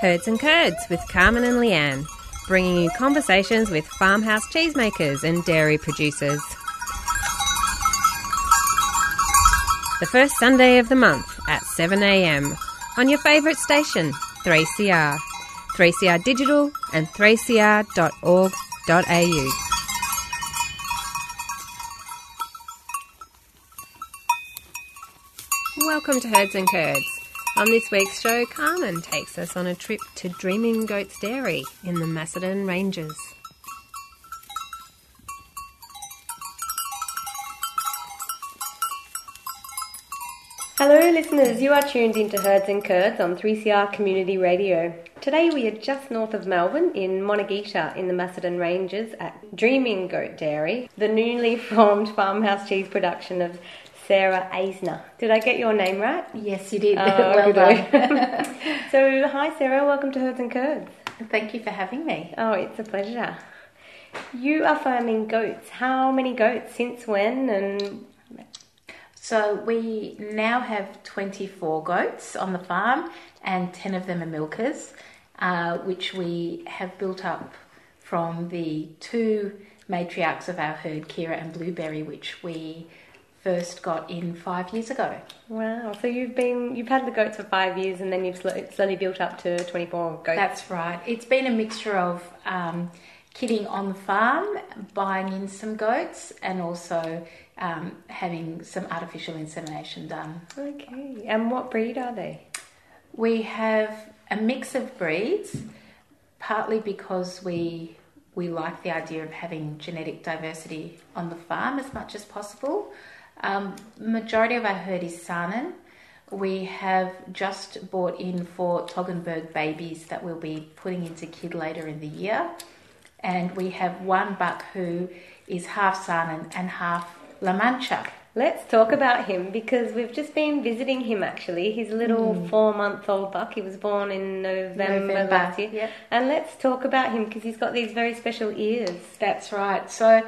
Herds and Curds with Carmen and Leanne, bringing you conversations with farmhouse cheesemakers and dairy producers. The first Sunday of the month at 7am on your favourite station, 3CR, 3CR Digital and 3cr.org.au. Welcome to Herds and Curds. On this week's show, Carmen takes us on a trip to Dreaming Goats Dairy in the Macedon Ranges. Hello, listeners. You are tuned into Herds and Curds on 3CR Community Radio. Today we are just north of Melbourne in Monegeetta in the Macedon Ranges at Dreaming Goat Dairy, the newly formed farmhouse cheese production of Sarah Eisner. Did I get your name right? Yes, you did. Oh, well done. so, hi Sarah, welcome to Herds and Curds. Thank you for having me. Oh, it's a pleasure. You are farming goats. How many goats? Since when? And so we now have 24 goats on the farm, and 10 of them are milkers, uh, which we have built up from the two matriarchs of our herd, Kira and Blueberry, which we first got in five years ago. Wow! So you've been you've had the goats for five years, and then you've slowly built up to twenty four goats. That's right. It's been a mixture of um, kidding on the farm, buying in some goats, and also um, having some artificial insemination done. Okay. And what breed are they? We have a mix of breeds, partly because we we like the idea of having genetic diversity on the farm as much as possible. Um, majority of our herd is Saanen. We have just bought in four Toggenburg babies that we'll be putting into kid later in the year. And we have one buck who is half Saanen and half La Mancha. Let's talk about him because we've just been visiting him actually. He's a little mm. four month old buck. He was born in November, November. last year. Yep. And let's talk about him because he's got these very special ears. That's right. So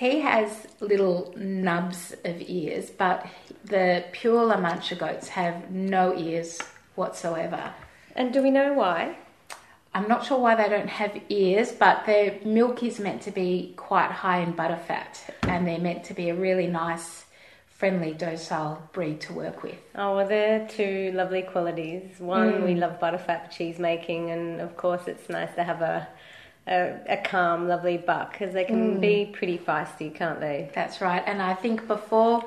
he has little nubs of ears, but the pure La Mancha goats have no ears whatsoever. And do we know why? I'm not sure why they don't have ears, but their milk is meant to be quite high in butterfat, and they're meant to be a really nice, friendly, docile breed to work with. Oh, well, they're two lovely qualities. One, mm. we love butterfat cheese making, and of course, it's nice to have a a, a calm, lovely buck because they can mm. be pretty feisty, can't they? That's right. And I think before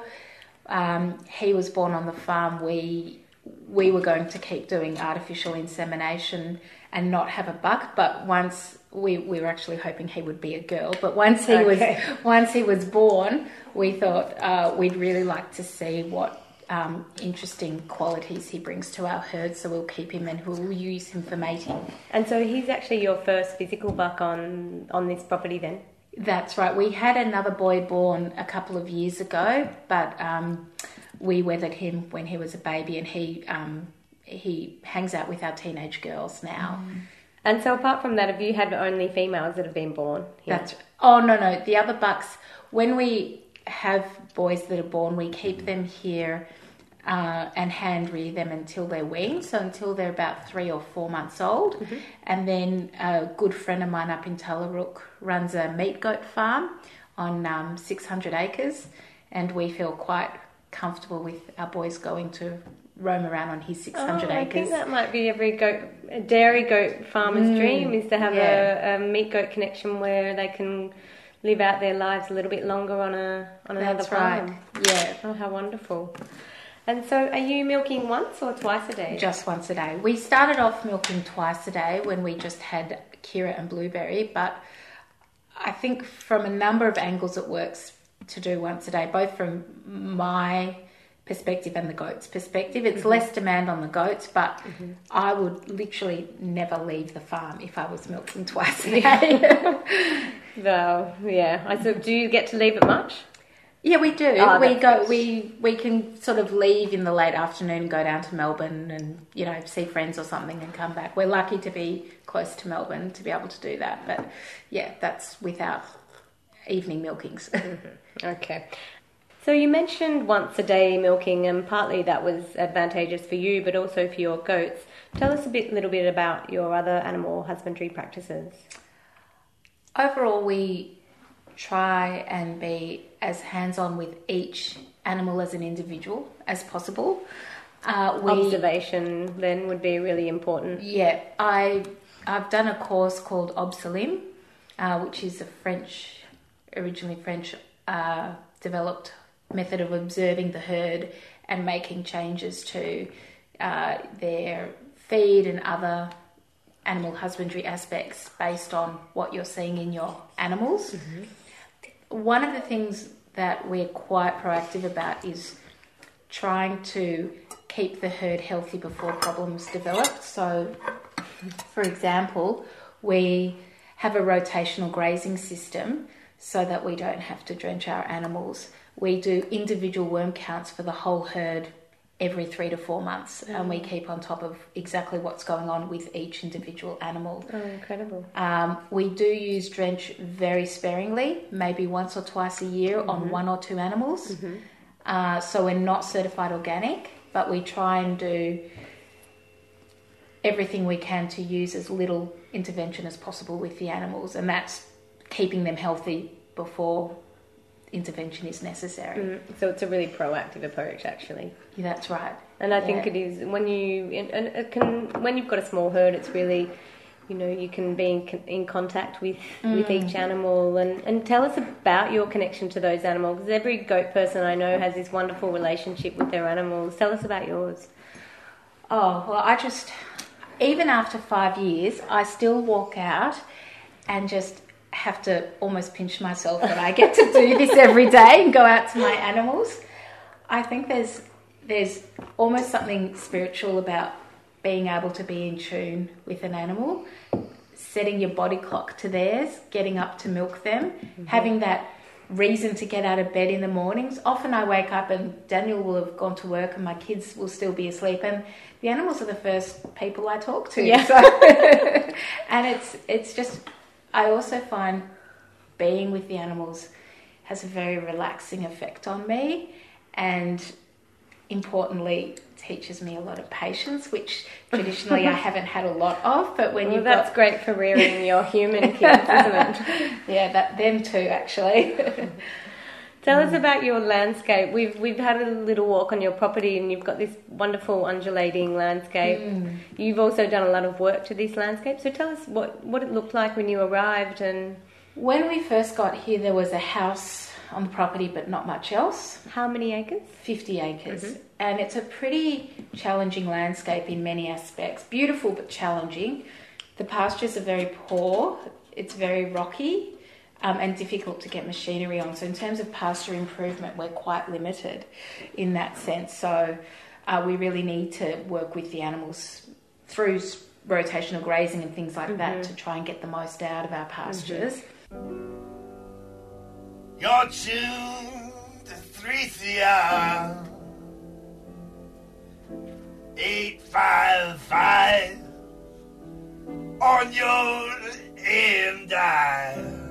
um, he was born on the farm, we we were going to keep doing artificial insemination and not have a buck. But once we, we were actually hoping he would be a girl, but once he okay. was once he was born, we thought uh, we'd really like to see what um, interesting qualities he brings to our herd, so we'll keep him and we'll use him for mating. And so he's actually your first physical buck on on this property, then. That's right. We had another boy born a couple of years ago, but um, we wethered him when he was a baby, and he um, he hangs out with our teenage girls now. Mm. And so, apart from that, have you had only females that have been born? Here? That's oh no no the other bucks when we have boys that are born, we keep them here uh, and hand rear them until they're weaned, so until they're about three or four months old. Mm-hmm. And then a good friend of mine up in Tullarook runs a meat goat farm on um, 600 acres, and we feel quite comfortable with our boys going to roam around on his 600 oh, acres. I think that might be every goat, dairy goat farmer's mm, dream is to have yeah. a, a meat goat connection where they can live out their lives a little bit longer on a on another That's farm. Right. Yeah. Oh, how wonderful. And so, are you milking once or twice a day? Just once a day. We started off milking twice a day when we just had Kira and Blueberry, but I think from a number of angles it works to do once a day, both from my perspective and the goats' perspective. It's mm-hmm. less demand on the goats, but mm-hmm. I would literally never leave the farm if I was milking twice a day. well, yeah. I so do you get to leave it much? Yeah, we do. Oh, we go. Good. We we can sort of leave in the late afternoon, and go down to Melbourne, and you know see friends or something, and come back. We're lucky to be close to Melbourne to be able to do that. But yeah, that's without evening milkings. mm-hmm. Okay. So you mentioned once a day milking, and partly that was advantageous for you, but also for your goats. Tell us a bit, little bit about your other animal husbandry practices. Overall, we try and be as hands-on with each animal as an individual as possible. Uh, we, Observation then would be really important. Yeah, I I've done a course called Obsalim, uh, which is a French, originally French uh, developed method of observing the herd and making changes to uh, their feed and other animal husbandry aspects based on what you're seeing in your animals. Mm-hmm. One of the things that we're quite proactive about is trying to keep the herd healthy before problems develop. So, for example, we have a rotational grazing system so that we don't have to drench our animals we do individual worm counts for the whole herd every three to four months, mm. and we keep on top of exactly what's going on with each individual animal. Oh, incredible! Um, we do use drench very sparingly, maybe once or twice a year mm-hmm. on one or two animals. Mm-hmm. Uh, so we're not certified organic, but we try and do everything we can to use as little intervention as possible with the animals, and that's keeping them healthy before intervention is necessary. Mm, so it's a really proactive approach, actually. Yeah, that's right. And I yeah. think it is when you and it can when you've got a small herd, it's really you know you can be in, in contact with mm. with each animal and and tell us about your connection to those animals because every goat person I know has this wonderful relationship with their animals. Tell us about yours. Oh well, I just even after five years, I still walk out and just have to almost pinch myself that I get to do this every day and go out to my animals. I think there's there's almost something spiritual about being able to be in tune with an animal, setting your body clock to theirs, getting up to milk them, mm-hmm. having that reason to get out of bed in the mornings. Often I wake up and Daniel will have gone to work and my kids will still be asleep and the animals are the first people I talk to. Yeah. So, and it's it's just I also find being with the animals has a very relaxing effect on me and importantly teaches me a lot of patience which traditionally I haven't had a lot of but when well, you that's got... great for rearing your human kids isn't it? Yeah that them too actually Tell us about your landscape. We've we've had a little walk on your property, and you've got this wonderful undulating landscape. Mm. You've also done a lot of work to this landscape. So tell us what what it looked like when you arrived. And when we first got here, there was a house on the property, but not much else. How many acres? Fifty acres, mm-hmm. and it's a pretty challenging landscape in many aspects. Beautiful but challenging. The pastures are very poor. It's very rocky um, and difficult to get machinery on. So, in terms of pasture improvement, we're quite limited in that sense. So, uh, we really need to work with the animals through rotational grazing and things like mm-hmm. that to try and get the most out of our pastures. Mm-hmm. You're tuned to 3CR 855 on your AM dial.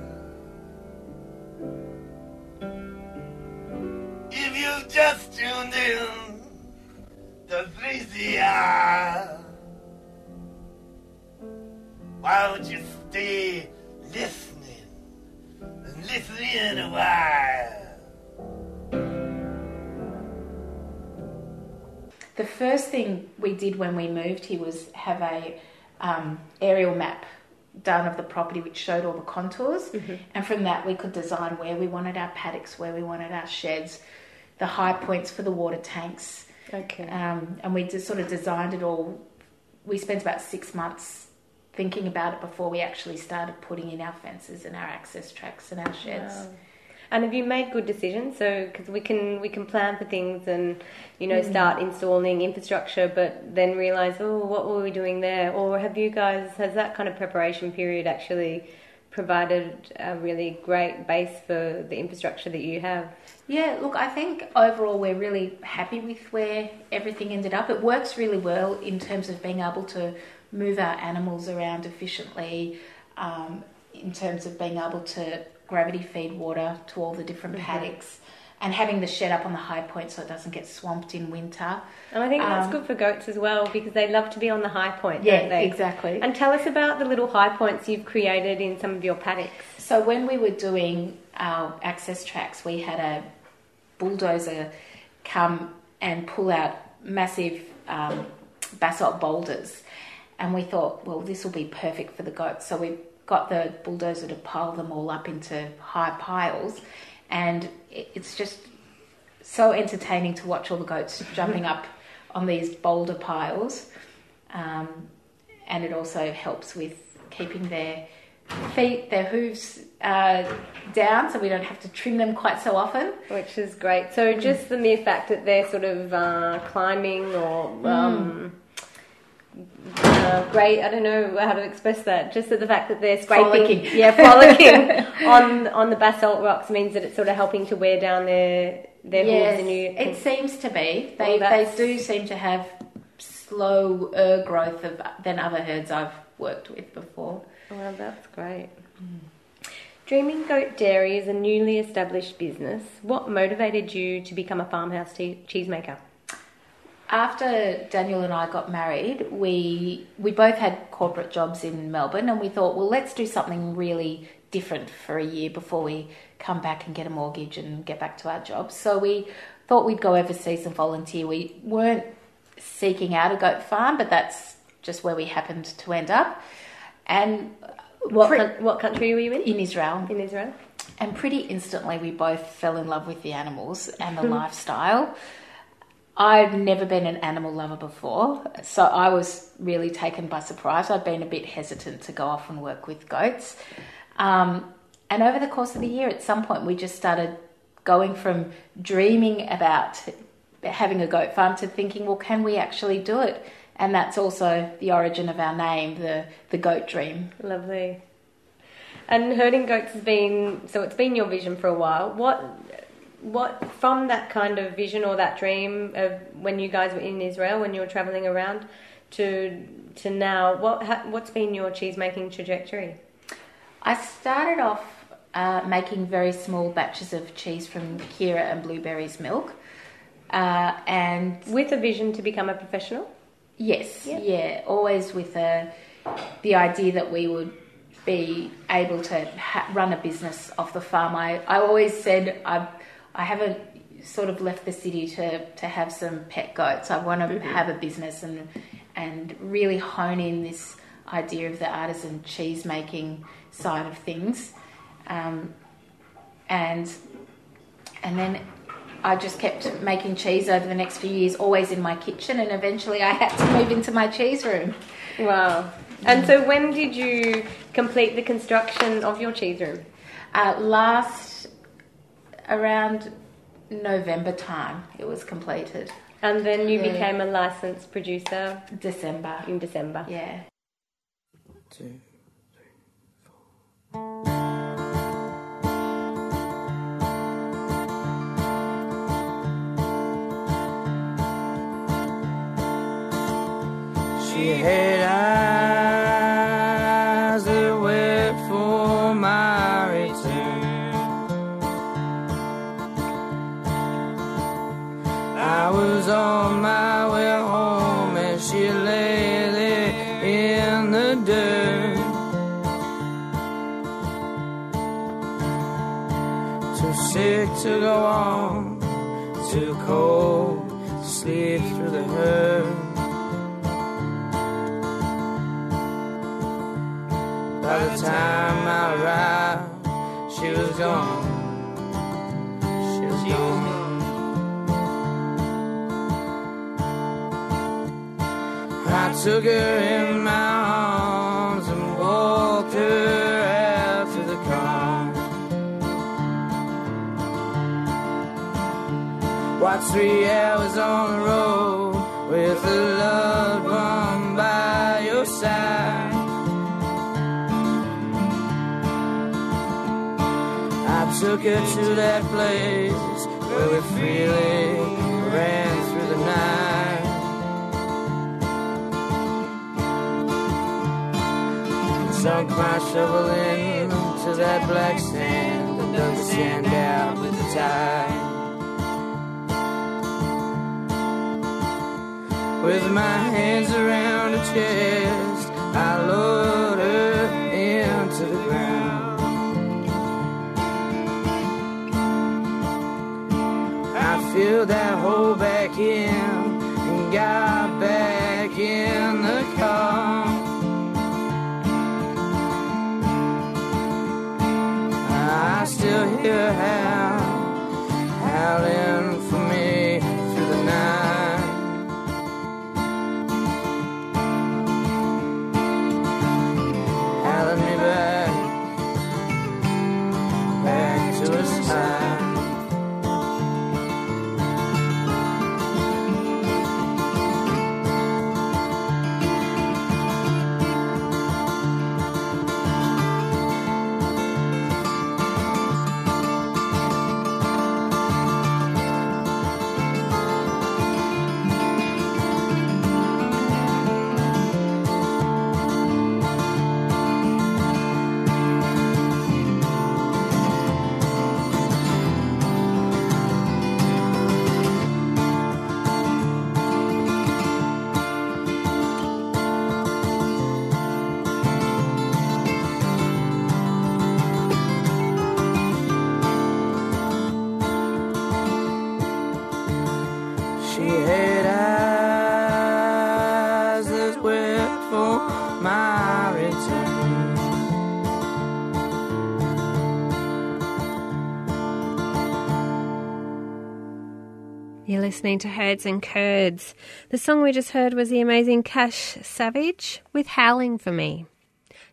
If you've just tuned in to 3CR, why don't you stay listening and listen in a while? The first thing we did when we moved here was have a um, aerial map done of the property which showed all the contours mm-hmm. and from that we could design where we wanted our paddocks where we wanted our sheds the high points for the water tanks. Okay. Um, and we just sort of designed it all. We spent about six months thinking about it before we actually started putting in our fences and our access tracks and our sheds. Wow. And have you made good decisions? So because we can we can plan for things and you know mm. start installing infrastructure, but then realize oh what were we doing there? Or have you guys has that kind of preparation period actually provided a really great base for the infrastructure that you have? Yeah, look, I think overall we're really happy with where everything ended up. It works really well in terms of being able to move our animals around efficiently, um, in terms of being able to gravity feed water to all the different mm-hmm. paddocks and having the shed up on the high point so it doesn't get swamped in winter. And I think that's Um, good for goats as well because they love to be on the high point, Yeah, don't they? exactly. And tell us about the little high points you've created in some of your paddocks. So when we were doing our access tracks, we had a bulldozer come and pull out massive um, basalt boulders, and we thought, well, this will be perfect for the goats. So we got the bulldozer to pile them all up into high piles, and it's just so entertaining to watch all the goats jumping up on these boulder piles. Um, and it also helps with keeping their feet, their hooves uh, down, so we don't have to trim them quite so often. Which is great. So just the mere fact that they're sort of uh, climbing or um, uh, great, I don't know how to express that. Just that the fact that they're scraping, Frolicking. yeah, frolicking on on the basalt rocks means that it's sort of helping to wear down their their hooves, and you. it seems to be. Well, They they do seem to have slower growth of, than other herds I've worked with before. Well, that's great. Dreaming Goat Dairy is a newly established business. What motivated you to become a farmhouse tea- cheesemaker? After Daniel and I got married, we we both had corporate jobs in Melbourne, and we thought, well, let's do something really different for a year before we come back and get a mortgage and get back to our jobs. So we thought we'd go overseas and volunteer. We weren't seeking out a goat farm, but that's just where we happened to end up. And What pre- what country were you in? in Israel, In Israel. and pretty instantly, we both fell in love with the animals and the lifestyle. I've never been an animal lover before, so I was really taken by surprise. I'd been a bit hesitant to go off and work with goats. Um, and over the course of the year, at some point, we just started going from dreaming about having a goat farm to thinking, well, can we actually do it? And that's also the origin of our name, the, the goat dream. Lovely. And herding goats has been so it's been your vision for a while. What what from that kind of vision or that dream of when you guys were in Israel when you were traveling around to to now what ha, what's been your cheese making trajectory? I started off uh, making very small batches of cheese from Kira and Blueberry's milk. Uh, and With a vision to become a professional? yes, Yeah. yeah, always with a, the idea that we would be able to ha- run a business off the farm. I, I always said I, I haven't sort of left the city to, to have some pet goats. I want to have a business and, and really hone in this idea of the artisan cheese making side of things. Um, and and then I just kept making cheese over the next few years, always in my kitchen, and eventually I had to move into my cheese room. Wow. And so when did you complete the construction of your cheese room? Uh, last around November time, it was completed. And then you Yeah. became a licensed producer December, in December. yeah. two, She had was on my way home and she lay there in the dirt. Too sick to go on, too cold to sleep through the hurt. By the time I arrived, she was gone. Took her in my arms and walked her out to the car. Watched three hours on the road with a loved one by your side. I took her to that place where we freely ran through the night. sunk my shovel into that black sand and dug the sand out with the tide. With my hands around her chest, I lowered her into the ground. I filled that hole back in and got still hear Hal listening to Herds and Curds. The song we just heard was the amazing Cash Savage with Howling for Me.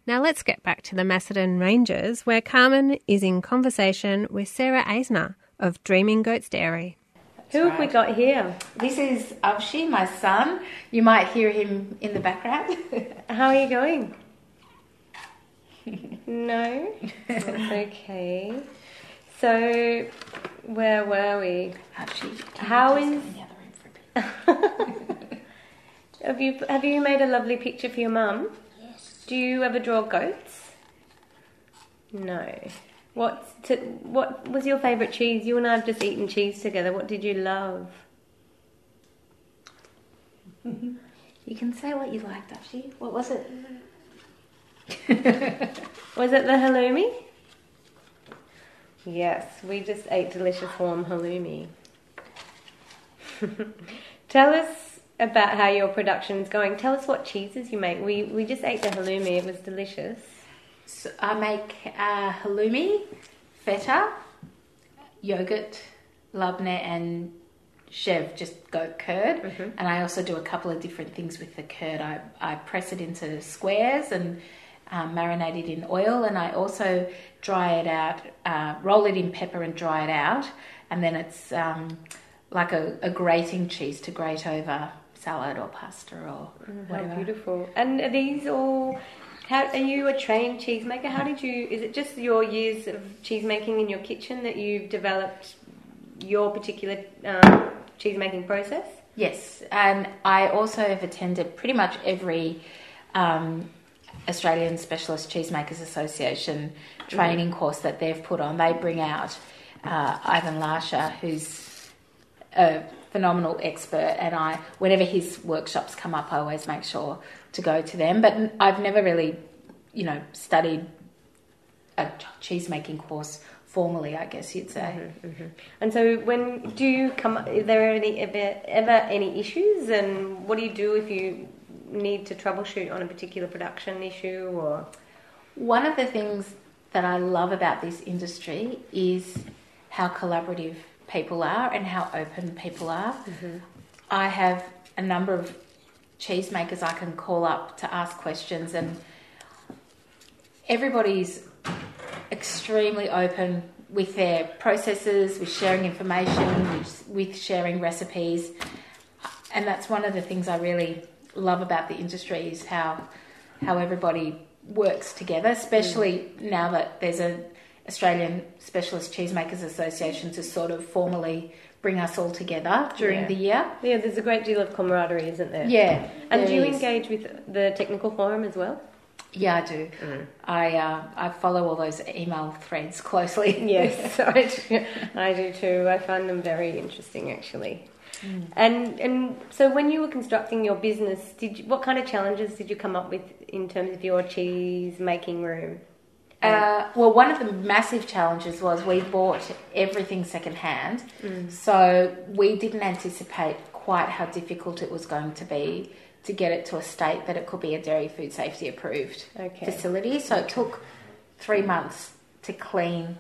Now let's get back to the Macedon Ranges, where Carmen is in conversation with Sarah Eisner of Dreaming Goats Dairy. Who have we got here? This is Avshi, my son. You might hear him in the background. How are you going? no? That's okay. So, where were we? Can How is- go in the other room for a bit? Have you have you made a lovely picture for your mum? Yes. Do you ever draw goats? No. What to, what was your favourite cheese? You and I have just eaten cheese together. What did you love? You can say what you liked, actually. What was it? Was it the halloumi? Yes, we just ate delicious warm halloumi. Tell us about how your production's going. Tell us what cheeses you make. We we just ate the halloumi. It was delicious. So I make uh, halloumi, feta, yogurt, labneh, and chev, just goat curd. And I also do a couple of different things with the curd. I, I press it into squares and um, marinate it in oil, and I also dry it out, uh, roll it in pepper and dry it out, and then it's um, like a, a grating cheese to grate over salad or pasta or How whatever. beautiful! And are these all? How are you a trained cheesemaker? How did you? Is it just your years of cheese making in your kitchen that you've developed your particular um, cheese making process? Yes, and I also have attended pretty much every um, Australian Specialist Cheesemakers Association mm-hmm. training course that they've put on. They bring out uh, Ivan Larcher, who's a phenomenal expert, and I, whenever his workshops come up, I always make sure to go to them. But I've never really, you know, studied a cheese making course formally, I guess you'd say. Mm-hmm, mm-hmm. And so, when do you come? Is there any ever, ever any issues? And what do you do if you need to troubleshoot on a particular production issue? Or One of the things that I love about this industry is how collaborative people are and how open people are. Mm-hmm. I have a number of cheesemakers I can call up to ask questions, and everybody's extremely open with their processes, with sharing information, with, with sharing recipes. And that's one of the things I really love about the industry is how how everybody works together, especially now that there's an Australian Specialist Cheesemakers Association to sort of formally bring us all together during Yeah. the year. yeah, there's a great deal of camaraderie, isn't there? Yeah. And there do you is. engage with the technical forum as well? Yeah, I do. I uh, I follow all those email threads closely. Yes, I do, I do too. I find them very interesting, actually. And and so when you were constructing your business, did you, what kind of challenges did you come up with in terms of your cheese making room? Uh, well, one of the massive challenges was we bought everything secondhand, so we didn't anticipate quite how difficult it was going to be to get it to a state that it could be a dairy food safety approved Okay. facility. So it took three months to clean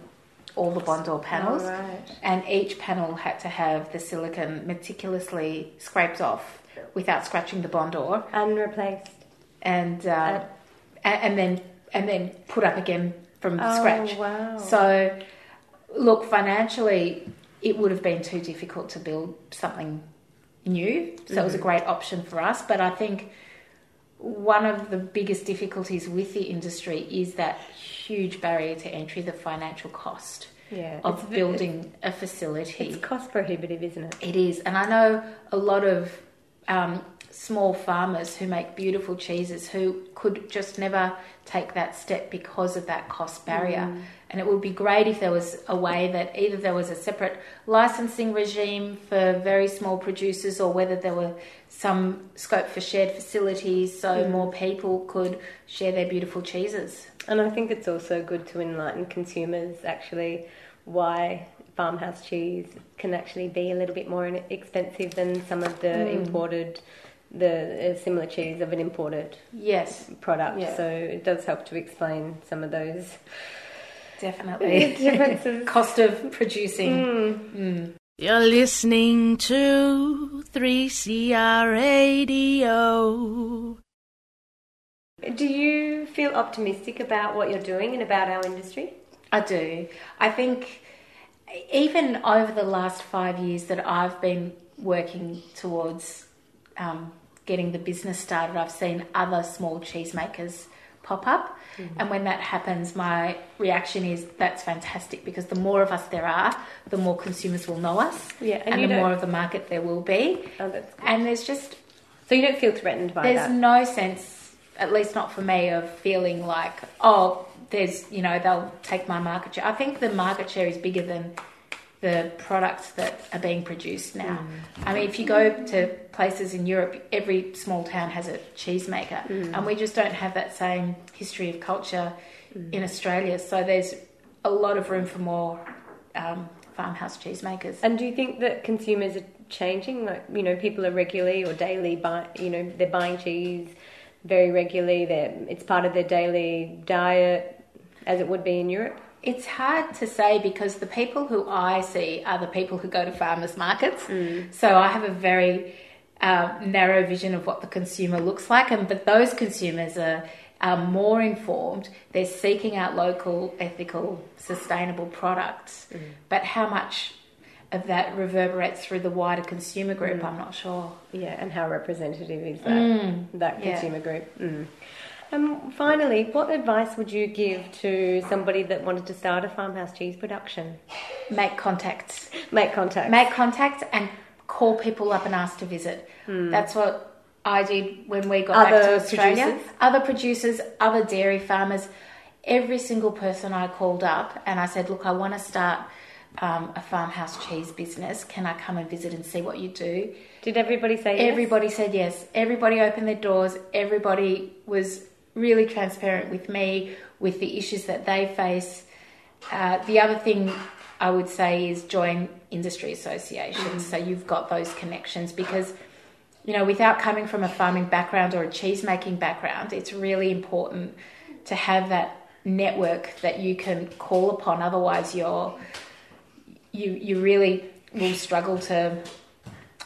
all the Bondor panels, Oh, right. and each panel had to have the silicon meticulously scraped off without scratching the Bondor Unreplaced. and uh, a- and then and then put up again from Oh, scratch. wow. So, look, financially, it would have been too difficult to build something new. So it was a Mm-hmm. great option for us. But I think one of the biggest difficulties with the industry is that huge barrier to entry, the financial cost Yeah. of building a facility. It's cost prohibitive, isn't it? It is, and I know a lot of um, small farmers who make beautiful cheeses who could just never take that step because of that cost barrier. And it would be great if there was a way that either there was a separate licensing regime for very small producers, or whether there were some scope for shared facilities so more people could share their beautiful cheeses. And I think it's also good to enlighten consumers actually why farmhouse cheese can actually be a little bit more expensive than some of the Mm. imported, the uh, similar cheese of an imported Yes, product. Yeah. So it does help to explain some of those definitely. differences. cost of producing. Mm. You're listening to 3CR Radio. Do you feel optimistic about what you're doing and about our industry? I do. I think even over the last five years that I've been working towards um, getting the business started, I've seen other small cheesemakers pop up. Mm-hmm. And when that happens, my reaction is that's fantastic because the more of us there are, the more consumers will know us. Yeah, and and, the more of the market there will be. Oh, that's good. And there's just So you don't feel threatened by there's that? There's no sense, at least not for me, of feeling like, oh, there's, you know, they'll take my market share. I think the market share is bigger than the products that are being produced now. Mm. I mean, if you go to places in Europe, every small town has a cheesemaker, mm. and we just don't have that same history of culture mm. in Australia. So there's a lot of room for more um, farmhouse cheesemakers. And do you think that consumers are changing? Like, you know, people are regularly or daily buy, you know, they're buying cheese very regularly. They're, it's part of their daily diet, as it would be in Europe. It's hard to say because the people who I see are the people who go to farmers markets. Hmm. So I have a very uh, narrow vision of what the consumer looks like, and but those consumers are are more informed. They're seeking out local, ethical, sustainable products. Hmm. But how much of that reverberates through the wider consumer group, hmm. I'm not sure. Yeah, and how representative is that that yeah. consumer group? Mm. Um, finally, what advice would you give to somebody that wanted to start a farmhouse cheese production? Make contacts. Make contacts. make contact and call people up and ask to visit. That's what I did when we got back. Other to Australia. producers? Other producers, other dairy farmers, every single person I called up and I said, "Look, I want to start um, a farmhouse cheese business. Can I come and visit and see what you do?" Did everybody say yes? Everybody said yes. Everybody opened their doors. Everybody was really transparent with me with the issues that they face. Uh, the other thing I would say is join industry associations so you've got those connections because you know without coming from a farming background or a cheese making background it's really important to have that network that you can call upon otherwise you're you you really will struggle to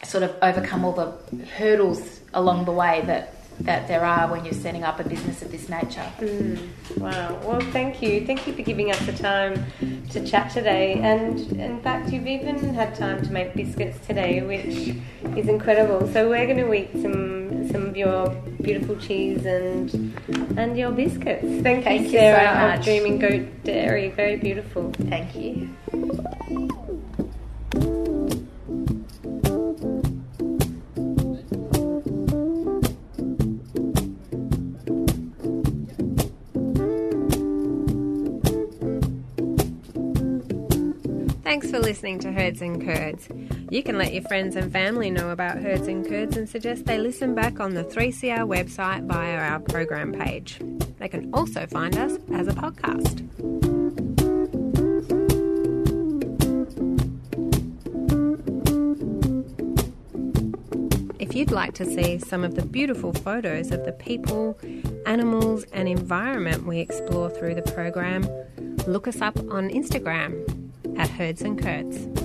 sort of overcome all the hurdles along the way that that there are when you're setting up a business of this nature. Mm, wow. Well, thank you. Thank you for giving us the time to chat today. And in fact, you've even had time to make biscuits today, which is incredible. So we're going to eat some some of your beautiful cheese and and your biscuits. Thank, Thank you, you so Sarah of. Dreaming Goat Dairy. Very beautiful. Thank you. Listening to Herds and Curds. You can let your friends and family know about Herds and Curds and suggest they listen back on the 3CR website via our program page. They can also find us as a podcast. If you'd like to see some of the beautiful photos of the people, animals, and environment we explore through the program, look us up on Instagram at Herds and Curds.